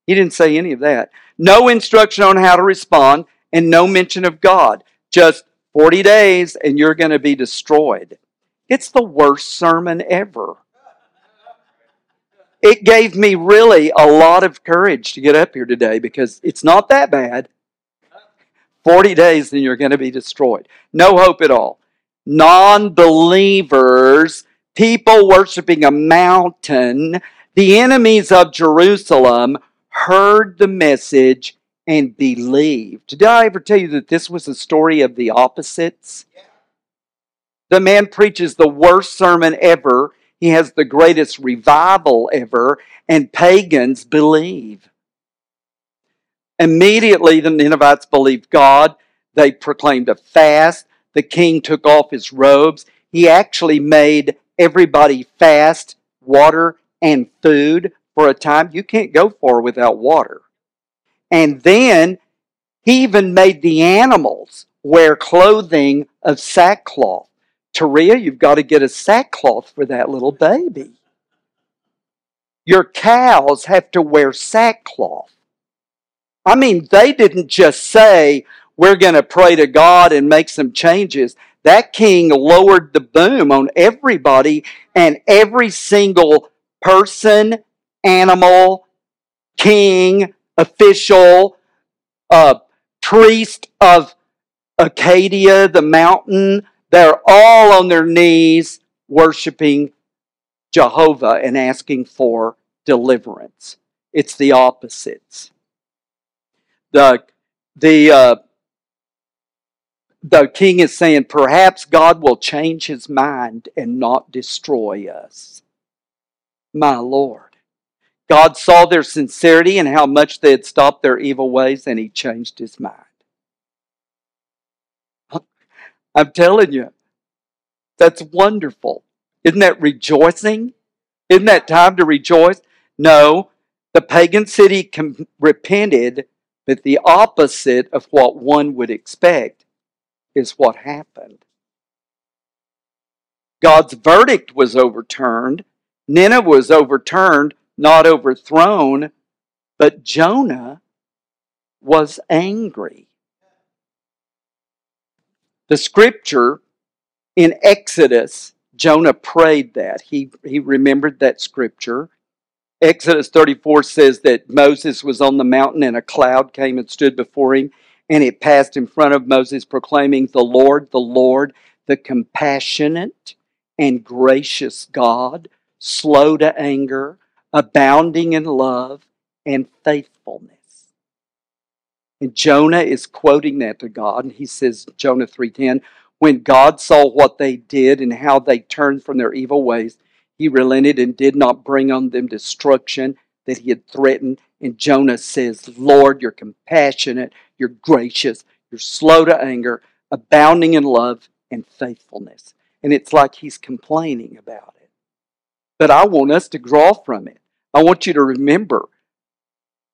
He didn't say any of that. No instruction on how to respond and no mention of God. Just 40 days and you're going to be destroyed. It's the worst sermon ever. It gave me really a lot of courage to get up here today because it's not that bad. 40 days and you're going to be destroyed. No hope at all. Non believers, people worshiping a mountain, the enemies of Jerusalem heard the message and believed. Did I ever tell you that this was a story of the opposites? The man preaches the worst sermon ever. He has the greatest revival ever, and pagans believe. Immediately, the Ninevites believed God. They proclaimed a fast. The king took off his robes. He actually made everybody fast water and food for a time. You can't go far without water. And then he even made the animals wear clothing of sackcloth. Taria, you've got to get a sackcloth for that little baby. Your cows have to wear sackcloth. I mean, they didn't just say, we're going to pray to God and make some changes. That king lowered the boom on everybody, and every single person, animal, king, official, uh, priest of Acadia, the mountain, they're all on their knees worshiping Jehovah and asking for deliverance. It's the opposites. The, the, uh, the king is saying, perhaps God will change his mind and not destroy us. My Lord. God saw their sincerity and how much they had stopped their evil ways, and he changed his mind. I'm telling you, that's wonderful. Isn't that rejoicing? Isn't that time to rejoice? No, The pagan city com- repented, but the opposite of what one would expect is what happened. God's verdict was overturned. Nineveh was overturned, not overthrown, but Jonah was angry. The scripture in Exodus, Jonah prayed that. He, he remembered that scripture. Exodus 34 says that Moses was on the mountain and a cloud came and stood before him, and it passed in front of Moses, proclaiming, The Lord, the Lord, the compassionate and gracious God, slow to anger, abounding in love and faithfulness. And Jonah is quoting that to God, and he says, Jonah 3:10, when God saw what they did and how they turned from their evil ways, he relented and did not bring on them destruction that he had threatened. And Jonah says, Lord, you're compassionate, you're gracious, you're slow to anger, abounding in love and faithfulness. And it's like he's complaining about it. But I want us to draw from it. I want you to remember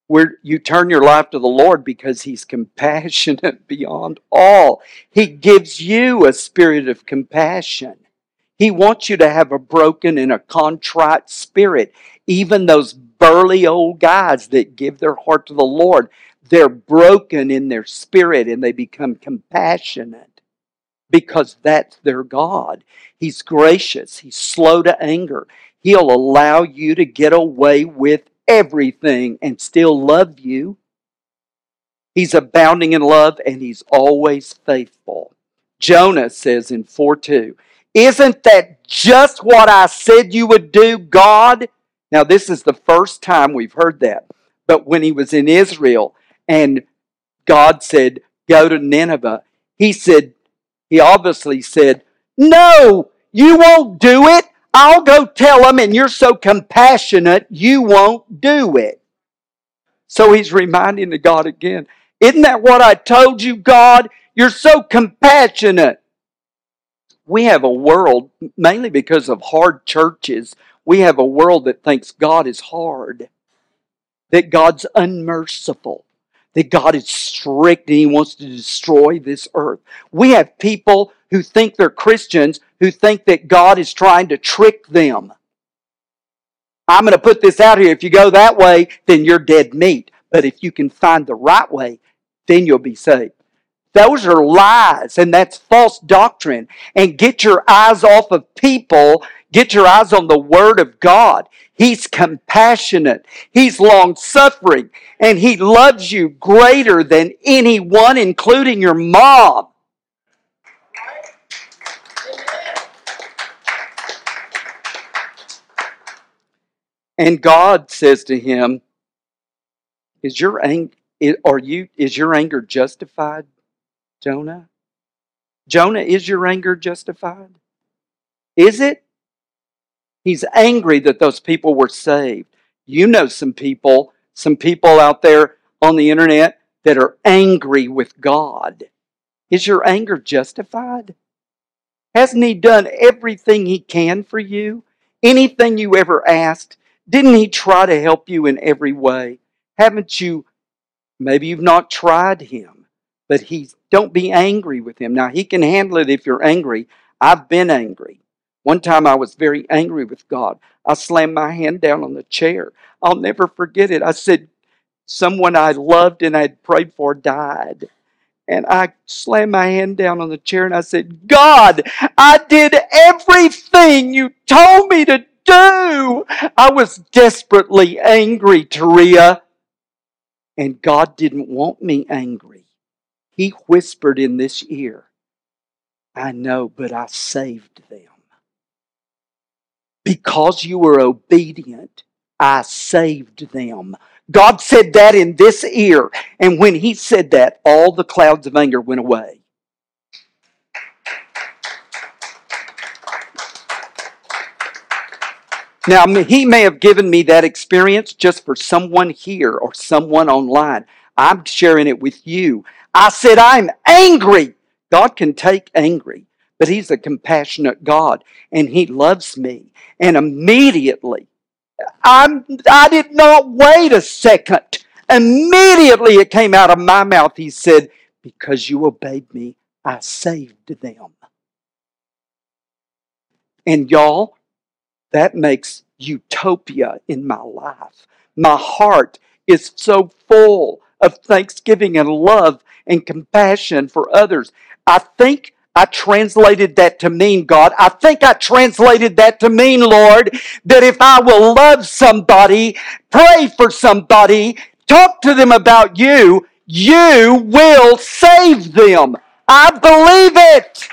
where you turn your life to the Lord because He's compassionate beyond all. He gives you a spirit of compassion. He wants you to have a broken and a contrite spirit. Even those burly old guys that give their heart to the Lord, they're broken in their spirit and they become compassionate because that's their God. He's gracious, He's slow to anger. He'll allow you to get away with everything and still love you. He's abounding in love and he's always faithful. Jonah says in 4 2, Isn't that just what I said you would do, God? Now, this is the first time we've heard that. But when he was in Israel and God said, Go to Nineveh, he said, He obviously said, No, you won't do it. I'll go tell them, and you're so compassionate, you won't do it. So he's reminding the God again, Isn't that what I told you, God? You're so compassionate. We have a world, mainly because of hard churches, we have a world that thinks God is hard, that God's unmerciful, that God is strict and He wants to destroy this earth. We have people who think they're Christians who think that God is trying to trick them. I'm going to put this out here. If you go that way, then you're dead meat. But if you can find the right way, then you'll be saved. Those are lies and that's false doctrine. And get your eyes off of people. Get your eyes on the Word of God. He's compassionate. He's long suffering. And He loves you greater than anyone, including your mom. And God says to him, "Is your anger are you is your anger justified, Jonah? Jonah, is your anger justified? Is it? He's angry that those people were saved. You know some people, some people out there on the internet that are angry with God. Is your anger justified? Hasn't He done everything He can for you? Anything you ever asked? Didn't He try to help you in every way? Haven't you? Maybe you've not tried Him, but He's. Don't be angry with Him. Now He can handle it if you're angry. I've been angry. One time I was very angry with God. I slammed my hand down on the chair. I'll never forget it. I said, Someone I loved and I'd prayed for died. And I slammed my hand down on the chair and I said, God, I did everything you told me to do. I was desperately angry, Taria. And God didn't want me angry. He whispered in this ear, I know, but I saved them. Because you were obedient, I saved them. God said that in this ear. And when He said that, all the clouds of anger went away. Now, he may have given me that experience just for someone here or someone online. I'm sharing it with you. I said, I'm angry. God can take angry, but He's a compassionate God and He loves me. And immediately I'm, I did not wait a second. Immediately it came out of my mouth. He said, Because you obeyed me, I saved them. And y'all, that makes utopia in my life. My heart is so full of thanksgiving and love and compassion for others. I think I translated that to mean, God, I think I translated that to mean, Lord, that if I will love somebody, pray for somebody, talk to them about you, you will save them. I believe it.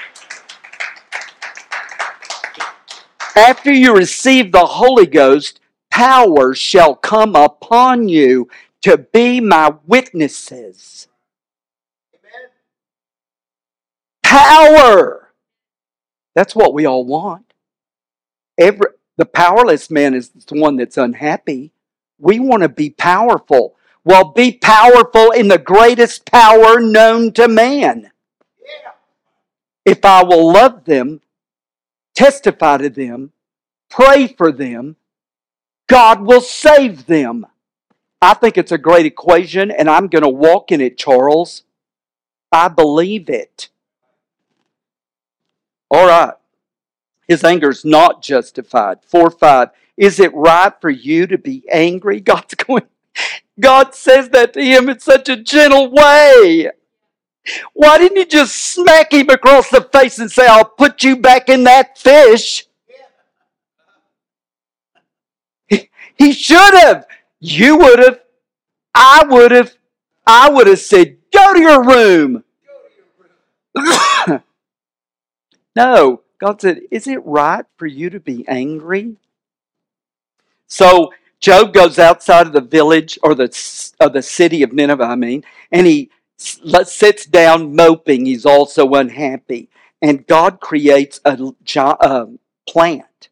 After you receive the Holy Ghost, power shall come upon you to be my witnesses. Amen. Power. That's what we all want. Every the powerless man is the one that's unhappy. We want to be powerful. Well, be powerful in the greatest power known to man. If I will love them, testify to them, pray for them, God will save them. I think it's a great equation, and I'm going to walk in it, Charles. I believe it. All right. His anger is not justified. 4 5. Is it right for you to be angry? God's going, God says that to him in such a gentle way. Why didn't you just smack him across the face and say, I'll put you back in that fish? He, he should have. You would have. I would have. I would have said, Go to your room. no. God said, Is it right for you to be angry? So Job goes outside of the village or the, of the city of Nineveh, I mean, and he sits down moping. He's also unhappy. And God creates a uh, plant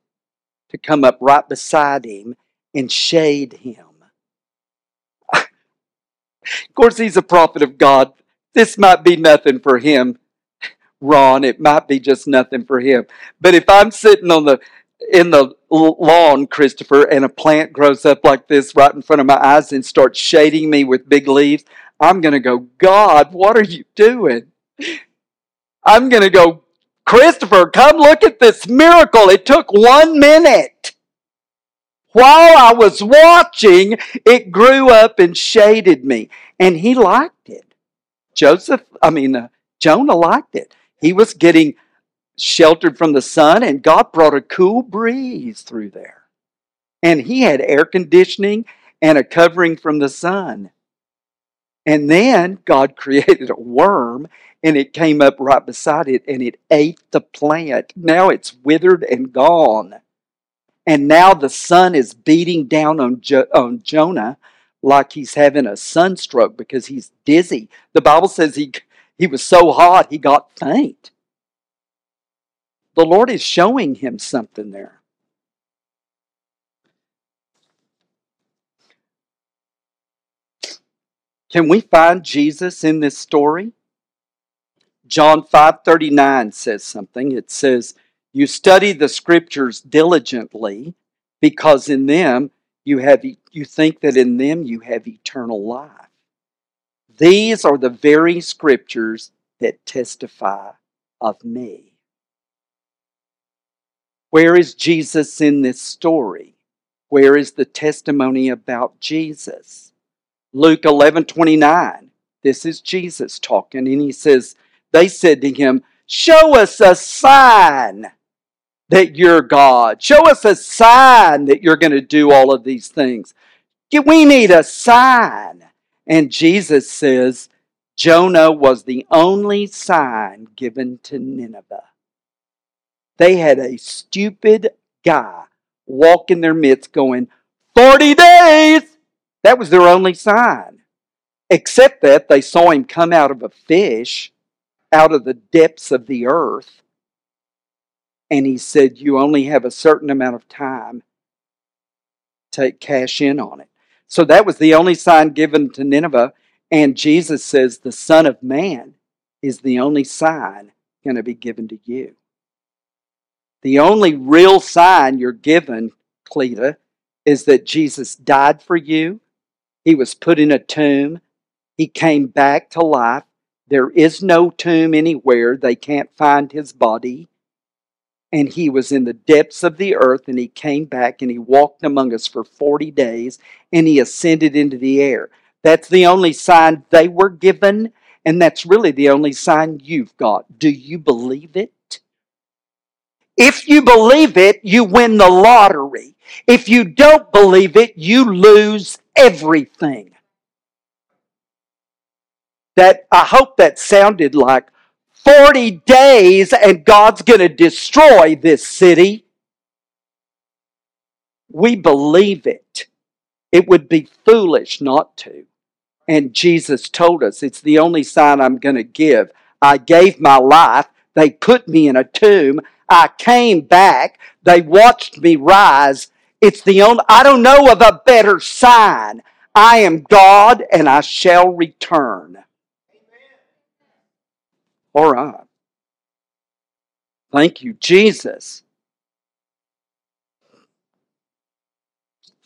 to come up right beside him and shade him. of course, he's a prophet of God. This might be nothing for him, Ron. It might be just nothing for him. But if I'm sitting on the in the lawn, Christopher, and a plant grows up like this right in front of my eyes and starts shading me with big leaves, I'm going to go, God, what are you doing? I'm going to go, Christopher, come look at this miracle. It took one minute. While I was watching, it grew up and shaded me. And he liked it. Joseph, I mean, uh, Jonah liked it. He was getting sheltered from the sun, and God brought a cool breeze through there. And he had air conditioning and a covering from the sun. And then God created a worm and it came up right beside it and it ate the plant. Now it's withered and gone. And now the sun is beating down on, jo- on Jonah like he's having a sunstroke because he's dizzy. The Bible says he, he was so hot he got faint. The Lord is showing him something there. Can we find Jesus in this story? John 5:39 says something. It says, "You study the scriptures diligently because in them you have you think that in them you have eternal life. These are the very scriptures that testify of me." Where is Jesus in this story? Where is the testimony about Jesus? Luke 11 29. This is Jesus talking, and he says, They said to him, Show us a sign that you're God. Show us a sign that you're going to do all of these things. We need a sign. And Jesus says, Jonah was the only sign given to Nineveh. They had a stupid guy walk in their midst going, 40 days! That was their only sign. Except that they saw him come out of a fish, out of the depths of the earth. And he said, You only have a certain amount of time. Take cash in on it. So that was the only sign given to Nineveh. And Jesus says, The Son of Man is the only sign going to be given to you. The only real sign you're given, Cleta, is that Jesus died for you. He was put in a tomb. He came back to life. There is no tomb anywhere. They can't find his body. And he was in the depths of the earth and he came back and he walked among us for 40 days and he ascended into the air. That's the only sign they were given, and that's really the only sign you've got. Do you believe it? If you believe it, you win the lottery. If you don't believe it, you lose everything. That I hope that sounded like 40 days and God's going to destroy this city. We believe it. It would be foolish not to. And Jesus told us it's the only sign I'm going to give. I gave my life. They put me in a tomb. I came back. They watched me rise. It's the only, I don't know of a better sign. I am God and I shall return. All right. Thank you, Jesus.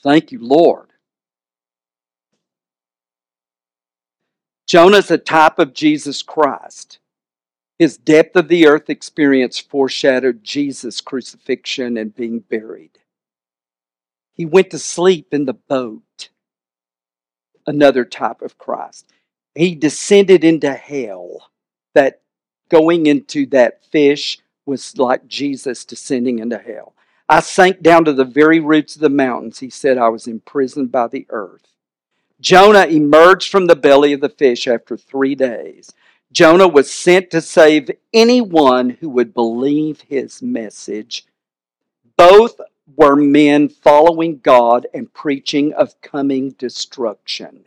Thank you, Lord. Jonah's a type of Jesus Christ. His depth of the earth experience foreshadowed Jesus' crucifixion and being buried. He went to sleep in the boat, another type of Christ. He descended into hell. That going into that fish was like Jesus descending into hell. I sank down to the very roots of the mountains. He said, I was imprisoned by the earth. Jonah emerged from the belly of the fish after three days. Jonah was sent to save anyone who would believe his message. Both were men following God and preaching of coming destruction.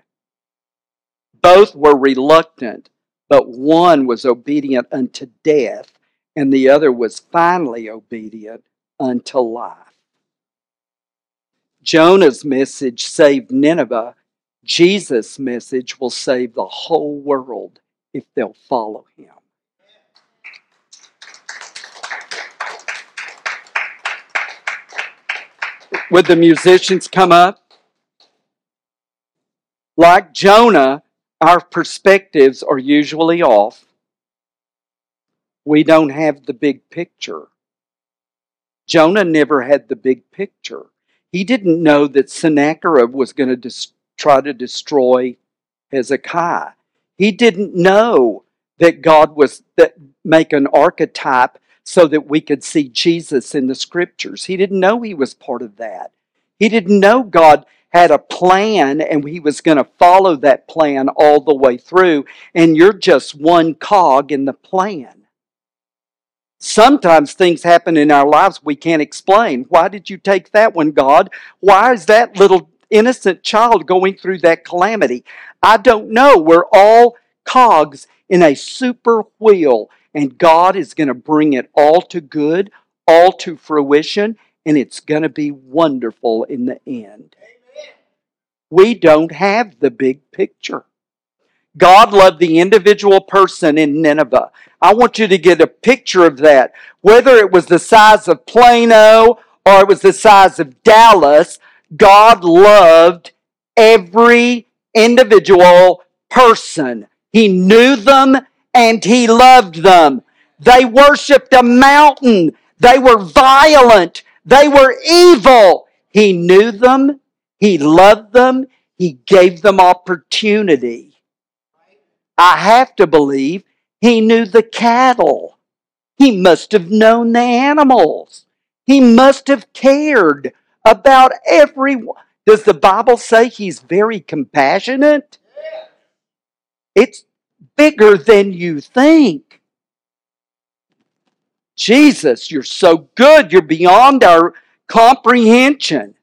Both were reluctant, but one was obedient unto death, and the other was finally obedient unto life. Jonah's message saved Nineveh. Jesus' message will save the whole world if they'll follow him. Would the musicians come up? Like Jonah, our perspectives are usually off. We don't have the big picture. Jonah never had the big picture. He didn't know that Sennacherib was going to dis- try to destroy Hezekiah. He didn't know that God was that make an archetype so that we could see Jesus in the scriptures. He didn't know he was part of that. He didn't know God had a plan and he was going to follow that plan all the way through, and you're just one cog in the plan. Sometimes things happen in our lives we can't explain. Why did you take that one, God? Why is that little innocent child going through that calamity? I don't know. We're all cogs in a super wheel, and God is going to bring it all to good, all to fruition, and it's going to be wonderful in the end. We don't have the big picture. God loved the individual person in Nineveh. I want you to get a picture of that. Whether it was the size of Plano or it was the size of Dallas, God loved every individual person. He knew them and he loved them. They worshiped a mountain. They were violent. They were evil. He knew them. He loved them. He gave them opportunity. I have to believe he knew the cattle. He must have known the animals. He must have cared about everyone. Does the Bible say he's very compassionate? It's bigger than you think. Jesus, you're so good. You're beyond our comprehension.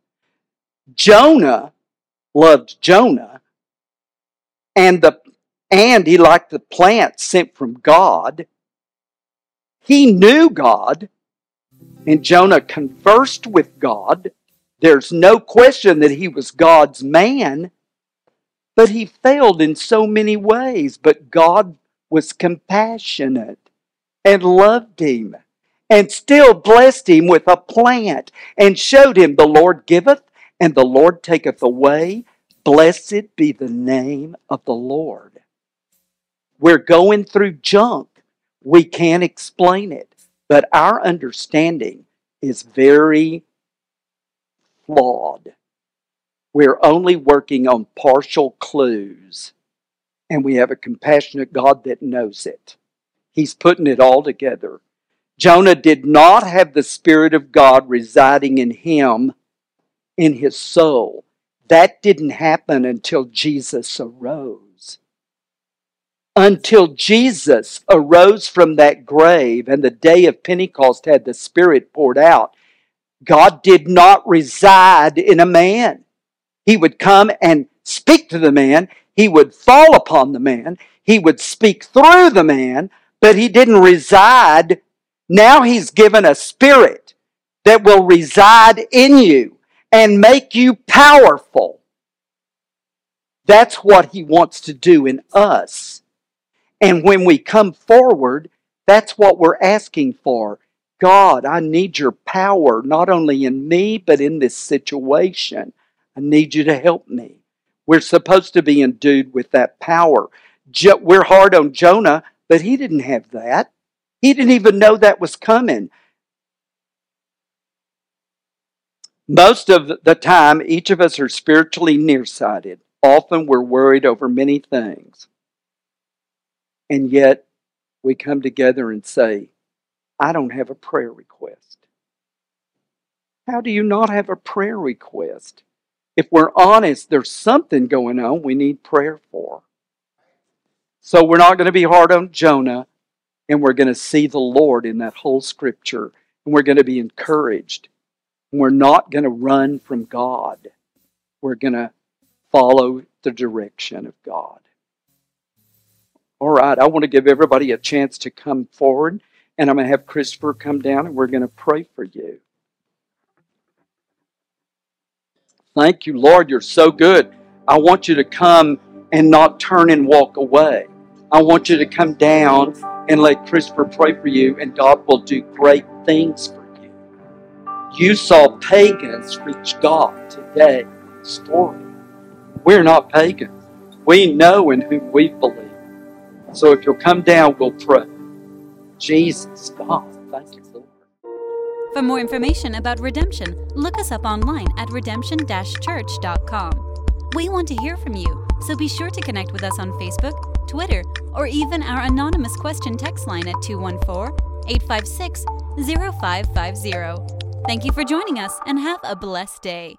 Jonah loved Jonah, and the and he liked the plant sent from God. He knew God, and Jonah conversed with God. There's no question that he was God's man, but he failed in so many ways. But God was compassionate and loved him and still blessed him with a plant and showed him the Lord giveth and the Lord taketh away. Blessed be the name of the Lord. We're going through junk. We can't explain it, but our understanding is very flawed. We're only working on partial clues, and we have a compassionate God that knows it. He's putting it all together. Jonah did not have the Spirit of God residing in him, in his soul. That didn't happen until Jesus arose. Until Jesus arose from that grave and the day of Pentecost had the Spirit poured out, God did not reside in a man. He would come and speak to the man, he would fall upon the man, he would speak through the man, but he didn't reside. Now he's given a spirit that will reside in you and make you powerful. That's what he wants to do in us. And when we come forward, that's what we're asking for. God, I need your power, not only in me, but in this situation. I need you to help me. We're supposed to be endued with that power. We're hard on Jonah but he didn't have that. He didn't even know that was coming. Most of the time, each of us are spiritually nearsighted. Often we're worried over many things. And yet, we come together and say, I don't have a prayer request. How do you not have a prayer request? If we're honest, there's something going on we need prayer for. So we're not going to be hard on Jonah, and we're going to see the Lord in that whole scripture, and we're going to be encouraged. We're not going to run from God. We're going to follow the direction of God. All right, I want to give everybody a chance to come forward, and I'm going to have Christopher come down, and we're going to pray for you. Thank you, Lord. You're so good. I want you to come and not turn and walk away. I want you to come down and let Christopher pray for you, and God will do great things for you. You saw pagans reach God today. Story. We're not pagans. We know in whom we believe. So if you'll come down, we'll pray. Jesus, God, thank you. For more information about redemption, look us up online at redemption-church.com. We want to hear from you, so be sure to connect with us on Facebook, Twitter, or even our anonymous question text line at 214 856 0550. Thank you for joining us and have a blessed day.